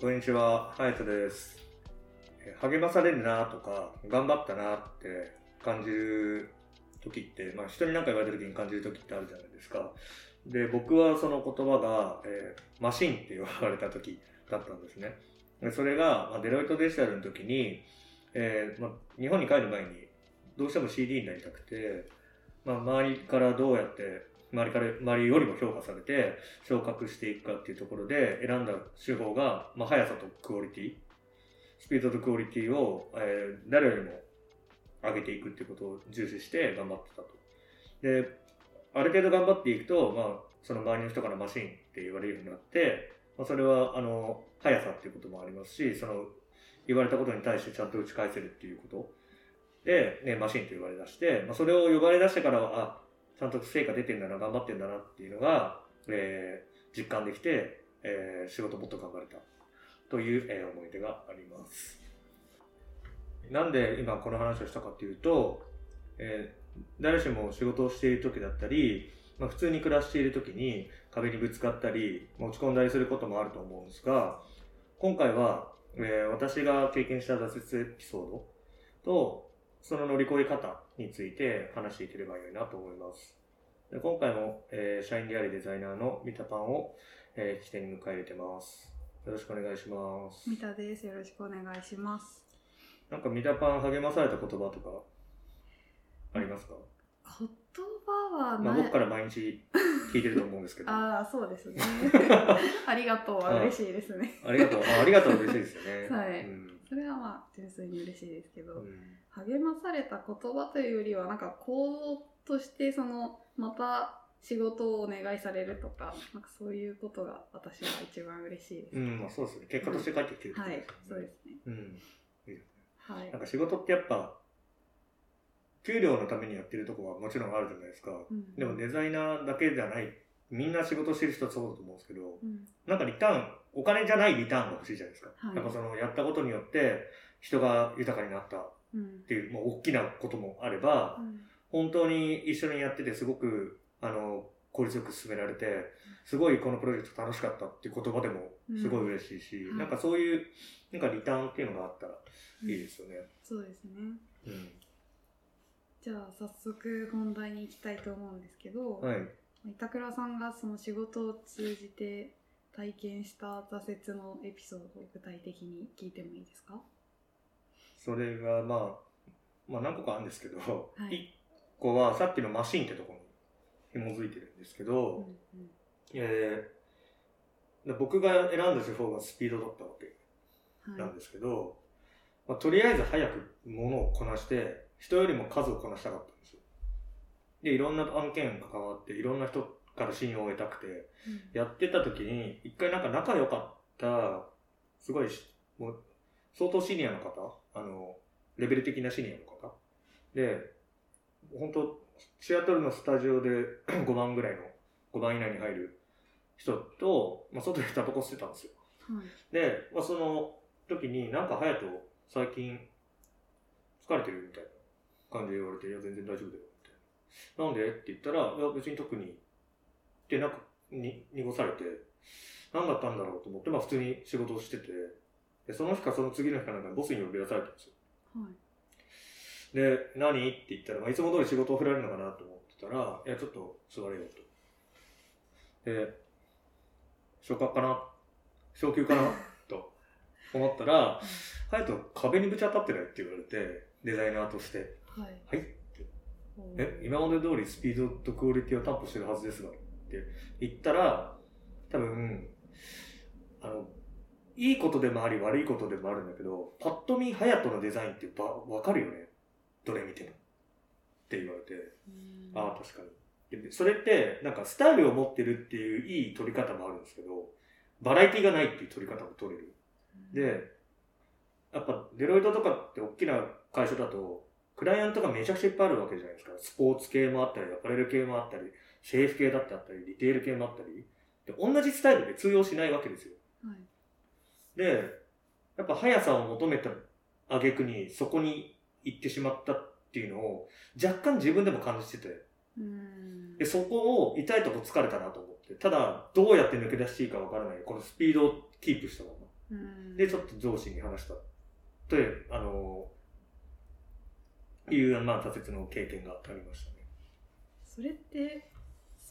こんにちは、ハヤトです。励まされるなとか、頑張ったなって感じる時って、まあ人に何か言われた時に感じる時ってあるじゃないですか。で、僕はその言葉が、えーマシンって言われた時だったんですね。でそれが、まあ、デロイトデジタルの時に、えーまあ、日本に帰る前にどうしても CD になりたくて、まあ、周りからどうやって周りから周りよりも評価されて昇格していくかっていうところで選んだ手法が、まあ、速さとクオリティスピードとクオリティを、えー誰よりも上げていくっていうことを重視して頑張ってたと。である程度頑張っていくと、まあ、その周りの人からマシンって言われるようになって、まあ、それはあの速さっていうこともありますしその言われたことに対してちゃんと打ち返せるっていうことで、ね、マシンと言われ出して、まあ、それを呼ばれ出してからはあちゃんと成果出てんだな頑張ってんだなっていうのが、えー実感できて、えー仕事もっと頑張れたという、えー思い出があります。なんで今この話をしたかっていうと、えー誰しも仕事をしている時だったり、まあ、普通に暮らしている時に壁にぶつかったり落ち込んだりすることもあると思うんですが今回は、えー私が経験した挫折エピソードとその乗り越え方について話していければいいなと思いますで今回も、えー社員でありデザイナーのミタパンを、えー、起点に迎え入れてますよろしくお願いします三田です。よろしくお願いします。なんかミタパン励まされた言葉とかありますか、言葉はまあ、ない。僕から毎日聞いてると思うんですけど ああ、そうですね。ありがとうは嬉しいですね。ありがとう。あありがとう嬉しいですよね。はいうんそれはまあ、純粋に嬉しいですけど、うん励まされた言葉というよりは、なんか行動として、その、また仕事をお願いされるとか、なんかそういうことが私は一番嬉しいです。うん、まあそうですね。結果として帰ってきてるってことはいですよね、そうですね。うん。はいなん。か仕事ってやっぱ、給料のためにやってるとこはもちろんあるじゃないですか。うんでもデザイナーだけじゃない、みんな仕事してる人はそうだと思うんですけど、うんなんかリターン、お金じゃないリターンが欲しいじゃないですか。はい。やっぱそのやったことによって人が豊かになったっうんていう、もう大きなこともあれば、うん。本当に一緒にやっててすごくあの効率よく進められてすごいこのプロジェクト楽しかったっていう言葉でもすごい嬉しいし、うんなんかそういうなんかリターンっていうのがあったらいいですよね。そうですね。うん。じゃあ早速本題に行きたいと思うんですけど、はい、板倉さんがその仕事を通じて体験した挫折のエピソードを具体的に聞いてもいいですか？それがまあ、まあ何個かあるんですけど、はい。1個はさっきのマシンってところに紐づいてるんですけど、うんえーで僕が選んだ手法がスピードだったわけうんはい。なんですけど、まあ、とりあえず早くものをこなして人よりも数をこなしたかったんですよ。でいろんな案件関わっていろんな人から信用を得たくてうん。やってた時に一回なんか仲良かったすごいしもう相当シニアの方あのレベル的なシニアの方。で本当シアトルのスタジオで 5番ぐらいの5番以内に入る人と、まあ、外でタバコ吸ってたんですよ。はい。で、まあ、その時になんか隼人最近疲れてるみたいな感じで言われて、いや全然大丈夫だよみたいな。なんで？って言ったら、いや別に特にってなんかに濁されて、何だったんだろうと思って、まあ普通に仕事をしてて、でその日かその次の日かなんかボスに呼び出されたんですよ。はいで、何？って言ったら、まあ、いつも通り仕事を振られるのかなと思ってたら、いや、ちょっと座れよと。で、昇格かな？昇級かな？と思ったら、隼人壁にぶち当たってないって言われて、デザイナーとして。はいはいって。え、今まで通りスピードとクオリティを担保してるはずですが、って言ったら、多分、あの、いいことでもあり悪いことでもあるんだけど、パッと見隼人のデザインってばわかるよね。どれ見ても。って言われて、うんああ、確かに。でそれって、なんかスタイルを持ってるっていういい取り方もあるんですけど、バラエティがないっていう取り方も取れる。で、やっぱデロイトとかって大きな会社だと、クライアントがめちゃくちゃいっぱいあるわけじゃないですか。スポーツ系もあったり、アパレル系もあったり、セーフ系だってあったり、リテール系もあったり。で、同じスタイルで通用しないわけですよ。はいで、やっぱ速さを求めた挙句にそこに行ってしまったっていうのを若干自分でも感じてて、うんで、そこを痛いとこ疲れたなと思って、ただどうやって抜け出していいかわからない、このスピードをキープしたまま。うんでちょっと上司に話したというあのいう、まあ、挫折の経験がありましたね。それってス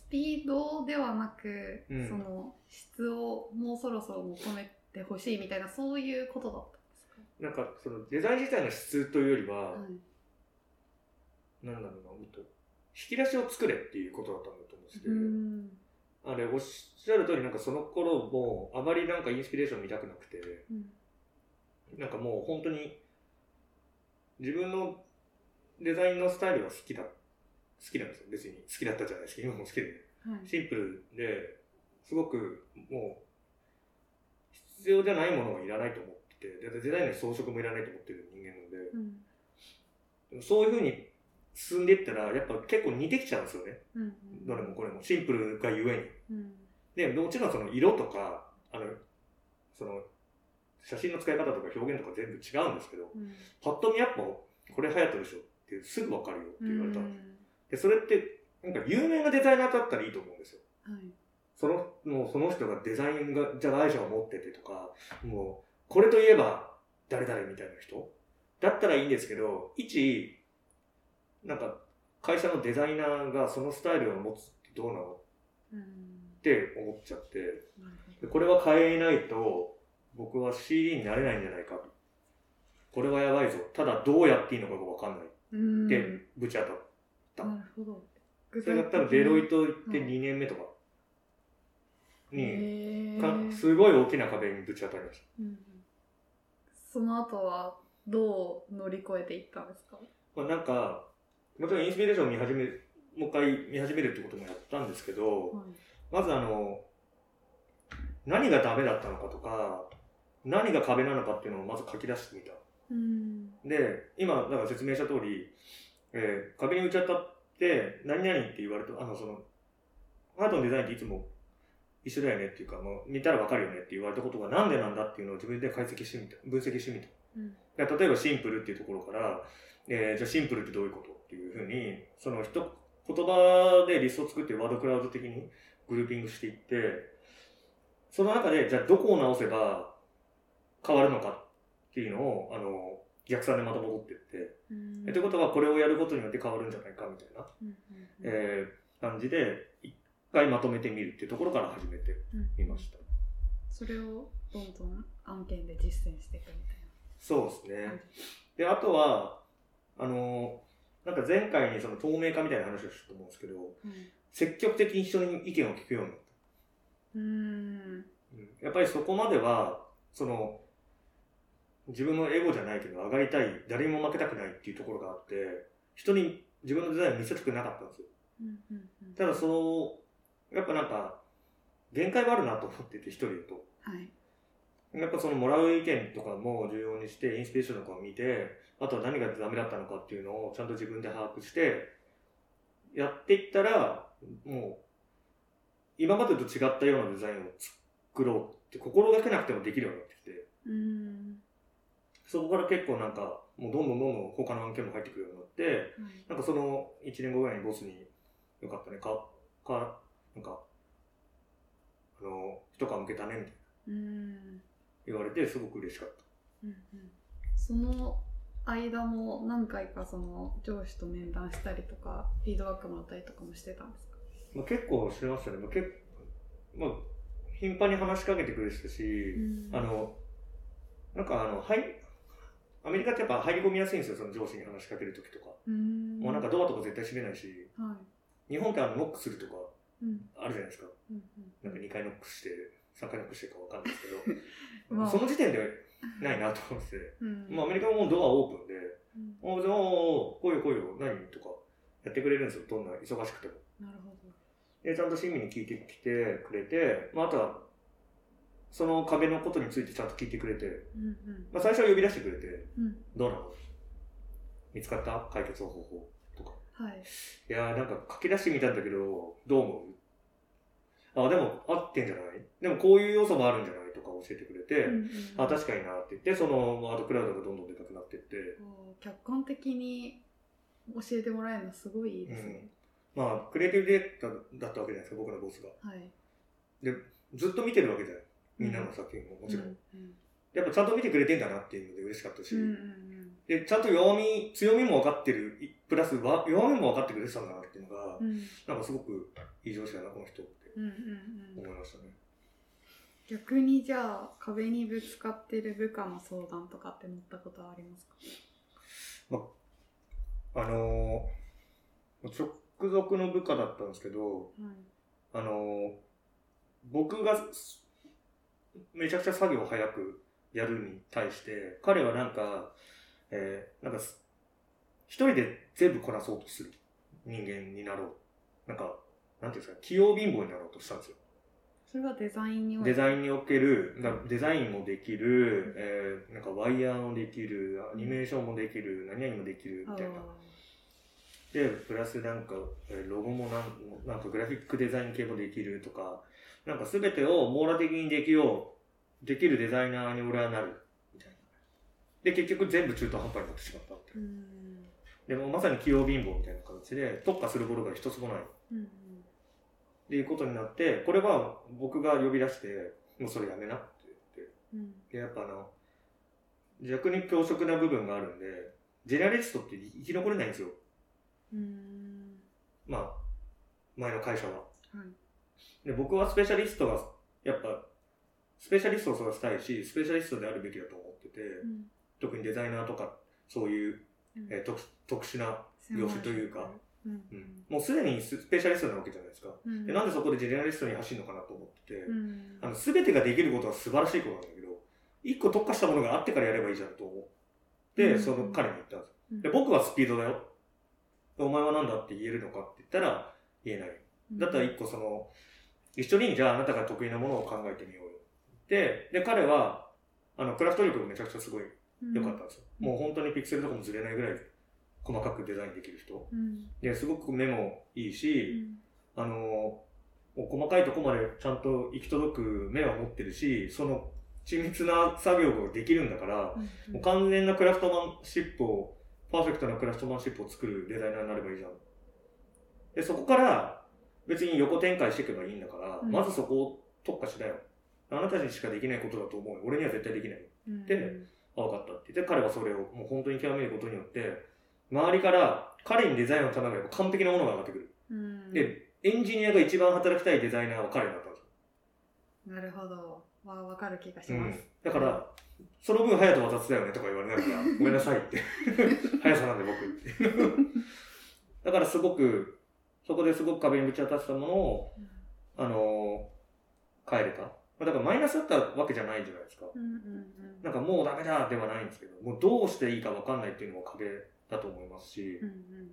ピードではなく、うん。その質をもうそろそろ求めてほしいみたいなそういうことだったんですか、なんかそのデザイン自体の質というよりは、はい。なんだろうなもっと引き出しを作れっていうことだったんだと思うんですけど、うん。あれおっしゃる通りなんかその頃もあまりなんかインスピレーション見たくなくてうん。なんかもう本当に自分のデザインのスタイルは好きだ好きなんですよ。別に好きだったじゃないですか今も好きで。はい。シンプルですごくもう必要じゃないものはいらないと思っててでデザインの装飾もいらないと思ってる人間なので。うん。そういうふうに進んでいったらやっぱ結構似てきちゃうんですよね。うんどれもこれも。シンプルがゆえに。うん。でもちろんその色とかあのその写真の使い方とか表現とか全部違うんですけどうん。パッと見やっぱこれ流行ってるでしょってすぐ分かるよって言われたんですよ。うでそれってなんか有名なデザイナーだったらいいと思うんですよ。んはい。そのもうその人がデザインがじゃ会社を持っててとかもうこれといえば誰々みたいな人？だったらいいんですけど一なんか会社のデザイナーがそのスタイルを持つってどうなの？うん。って思っちゃって。これは変えないと僕は CD になれないんじゃないか。これはやばいぞ。ただどうやっていいのかが分かんない。どうん。ってぶち当たった、なるほど。それが多分デロイト行ってうん。2年目とか。に、かすごい大きな壁にぶち当たりました。うんその後はどう乗り越えていったんですか？まあ、なんかもちろんインスピレーションを見始めるもう一回見始めるってこともやったんですけど、はい。まずあの何がダメだったのかとか何が壁なのかっていうのをまず書き出してみた。うん。で今だから説明した通り、えー壁に打ち当たって何々って言われるとあのそのアートのデザインっていつも一緒だよねっていうかもう見たらわかるよねって言われたことがなんでなんだっていうのを自分で解析してみた分析してみた。うん。例えばシンプルっていうところから、えーじゃあシンプルってどういうことっていうふうにその一言葉でリストを作ってワードクラウド的にグルーピングしていってその中でじゃあどこを直せば変わるのかっていうのをあの逆算でまた戻っていって、うんえということはこれをやることによって変わるんじゃないかみたいな、うんうんえー感じで一回まとめてみるっていうところから始めてうんみました。それをどんどん案件で実践していくみそうですね。たいな。で、あとは、あの、なんか前回にその透明化みたいな話をしたと思うんですけど、積極的に人に意見を聞くようになった。うん。うんやっぱりそこまでは、その、自分のエゴじゃないけど上がりたい、誰にも負けたくないっていうところがあって、人に自分のデザインを見せたくなかったんですよ。うんうんうんただその、やっぱなんか、限界はあるなと思ってて、一人だと。はい。やっぱそのもらう意見とかも重要にして、インスピレーションとかを見て、あとは何がダメだったのかっていうのをちゃんと自分で把握して、やっていったら、もう、今までと違ったようなデザインを作ろうって心がけなくてもできるようになってきて、うん。そこから結構なんか、もうどんどんどんどん他の案件も入ってくるようになって、はいなんかその1年後ぐらいにボスに、よかったね、か、か、なんか、あの、一皮向けたね、みたいなうん。言われて、すごく嬉しかった。うんうんその間も何回かその上司と面談したりとかフィードバックもらったりとかもしてたんですか？まあ、結構してましたね。まあ、けまあ、頻繁に話しかけてくれてたし、んあの、なんかあの、はい、アメリカってやっぱ入り込みやすいんですよ、その上司に話しかけるときとか。うん。もうなんかドアとか絶対閉めないし、は日本ってあのノックするとかいうんあるじゃないですか。うん。なんか2回ノックして、3回ノックしてるかわかんないですけど、まあ。その時点でないなと思ってて、うん。もうアメリカももうドアオープンで、うん。おじゃあ、来いよ来いよ、何とかやってくれるんですよ、どんな忙しくても。なるほど。で、ちゃんと親身に聞いてきてくれて、まあ、あとは、その壁のことについてちゃんと聞いてくれて、うんうん。まあ、最初は呼び出してくれて、うん。どうなの？見つかった？解決方法とか。はい。いやーなんか書き出してみたんだけど、どう思う？あ、でも合ってんじゃない？でもこういう要素もあるんじゃない？とか教えてくれて、うんうんあ、確かになって言って、そのワードクラウドがどんどんでかくなっていって、客観的に教えてもらえるのすごいいいですね、まあ、クリエイティブディレクターだったわけじゃないですか、僕のボスが。はい。ずっと見てるわけじゃない。みんなの作品ももちろん。やっぱちゃんと見てくれてんだなっていうので嬉しかったし、で、ちゃんと弱み、強みも分かってる、いプラスわ弱みも分かってくれてたんだなっていうのが、うん。うんなんかすごくいい上司だな、この人って。うんうんうん。思いましたね。逆にじゃあ壁にぶつかってる部下の相談とかって乗ったことはありますか？あのー直属の部下だったんですけど、はい。あのー僕がすめちゃくちゃ作業を早くやるに対して、彼はなんか、えーなんかす、一人で全部こなそうとする人間になろう。なんか、なんていうんですか、器用貧乏になろうとしたんですよ。それはデザインにおいてデザインにおける、なデザインもできる、えーなんかワイヤーもできる、アニメーションもできる、何々もできるみたいな。で、プラスなんか、えーロゴもなんなんかグラフィックデザイン系もできるとか、なんか全てを網羅的にできよう、できるデザイナーに俺はなる、みたいな。で、結局全部中途半端になってしまったみたいでもまさに器用貧乏みたいな形で、特化することが一つもない。うんっていうことになって、これは僕が呼び出して、もうそれやめなって言って。うんで、やっぱあの、逆に強食な部分があるんで、ジェネラリストって生き残れないんですよ。うんまあ、前の会社は。はい。で、僕はスペシャリストが、やっぱ、スペシャリストを育てたいし、スペシャリストであるべきだと思ってて、うん。特にデザイナーとか、そういう、うん。えー特特殊な、業種というか。うん。うん。もうすでにスペシャリストなわけじゃないですか。うん。でなんでそこでジェネラリストに走るのかなと思ってて、うん。あの、すべてができることは素晴らしいことなんだけど、一個特化したものがあってからやればいいじゃんと思って、うん。その彼に言ったんです。で、僕はスピードだよ。お前は何だって言えるのかって言ったら、言えない。だったら一個その、一緒にじゃああなたが得意なものを考えてみようよ。で、で、彼は、あの、クラフト力がめちゃくちゃすごい良かったんですよ。うんもう本当にピクセルとかもずれないぐらい細かくデザインできる人。うんで、すごく目もいいうし、んあの、細かいとこまでちゃんと行き届く目は持ってるし、その緻密な作業ができるんだから、うんもう完全なクラフトマンシップを、パーフェクトなクラフトマンシップを作るデザイナーになればいいじゃん。で、そこから別に横展開していけばいいんだから、うんまずそこを特化しなよ。あなたにしかできないことだと思うよ。俺には絶対できない。うんであ、分かったって言って、彼はそれをもう本当に極めることによって、周りから彼にデザインを頼めば完璧なものが上がってくる。うんで、エンジニアが一番働きたいデザイナーは彼だったんですよ。なるほどわわかる気がしうんます、だから、その分、隼人は雑だよねとか言われながら、ごめんなさいって。速さなんで僕って。だからすごく、そこですごく壁にぶち当たってたものを、あのー変えれた。だからマイナスだったわけじゃないじゃないですか。うんうんうんなんかもうダメだではないんですけど、もうどうしていいかわかんないっていうのも壁だと思いますしう、ん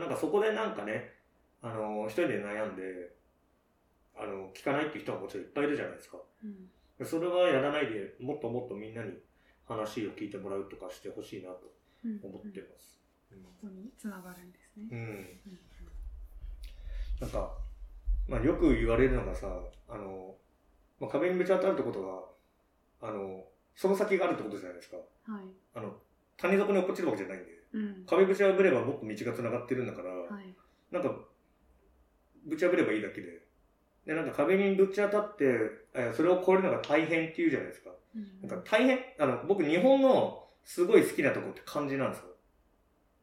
なんかそこでなんかね、あのー一人で悩んで、あの聞かないっていう人はもちろんいっぱいいるじゃないですか。うんそれはやらないでもっともっとみんなに話を聞いてもらうとかしてほしいなとうん思ってます。ここにつながるんですねうん。なんか、まあよく言われるのがさ、あの、まあ、壁にぶち当たるってことは、あの、その先があるってことじゃないですか。はいあの、谷底に落っこちるわけじゃないんで、うん壁ぶち破ればもっと道が繋がってるんだから、はいなんか、ぶち破ればいいだけで。で、なんか壁にぶち当たって、えーそれを超えるのが大変っていうじゃないですか。うんなんか大変、あの、僕日本のすごい好きなとこって漢字なんですよ。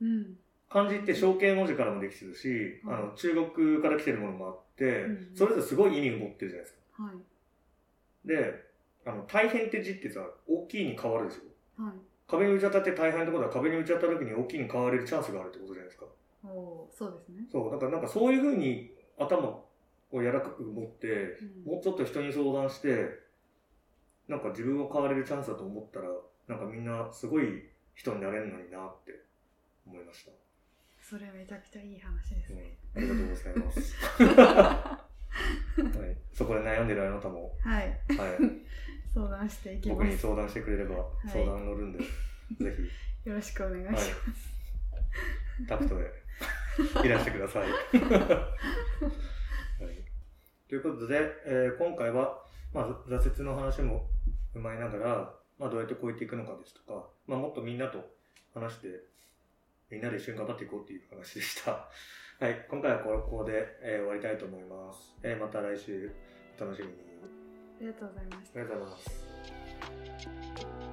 うん漢字って象形文字からもできてるし、はいあの、中国から来てるものもあって、うんそれぞれすごい意味を持ってるじゃないですか。はいで、あの、大変って字ってさ、大きいに変わるでしょ？はい壁に打ち当たって大変ってことは壁に打ち当たる時に大きいに変われるチャンスがあるってことじゃないですか。おそうですねそう、だからなんかそういうふうに頭を柔らかく持って、うんもうちょっと人に相談して、なんか自分を変われるチャンスだと思ったら、なんかみんなすごい人になれるのになって思いました。それめちゃくちゃいい話です。うん。ね、ありがとうございます。はい、そこで悩んでるあなたも、はい。はい、相談していき僕ます。に相談してくれればい。相談乗るんで、ぜよろしくお願いします、ひタクトで。いらしてください。はい、ということで、えー今回は、まあ、挫折の話も踏まえながら、まあ、どうやって超えていくのかですとか、まあ、もっとみんなと話して、みんなで一緒に頑張っていこうっていう話でした。はい、今回はここで、えー終わりたいと思います。えーまた来週お楽しみに。ありがとうございましたありがとうございます。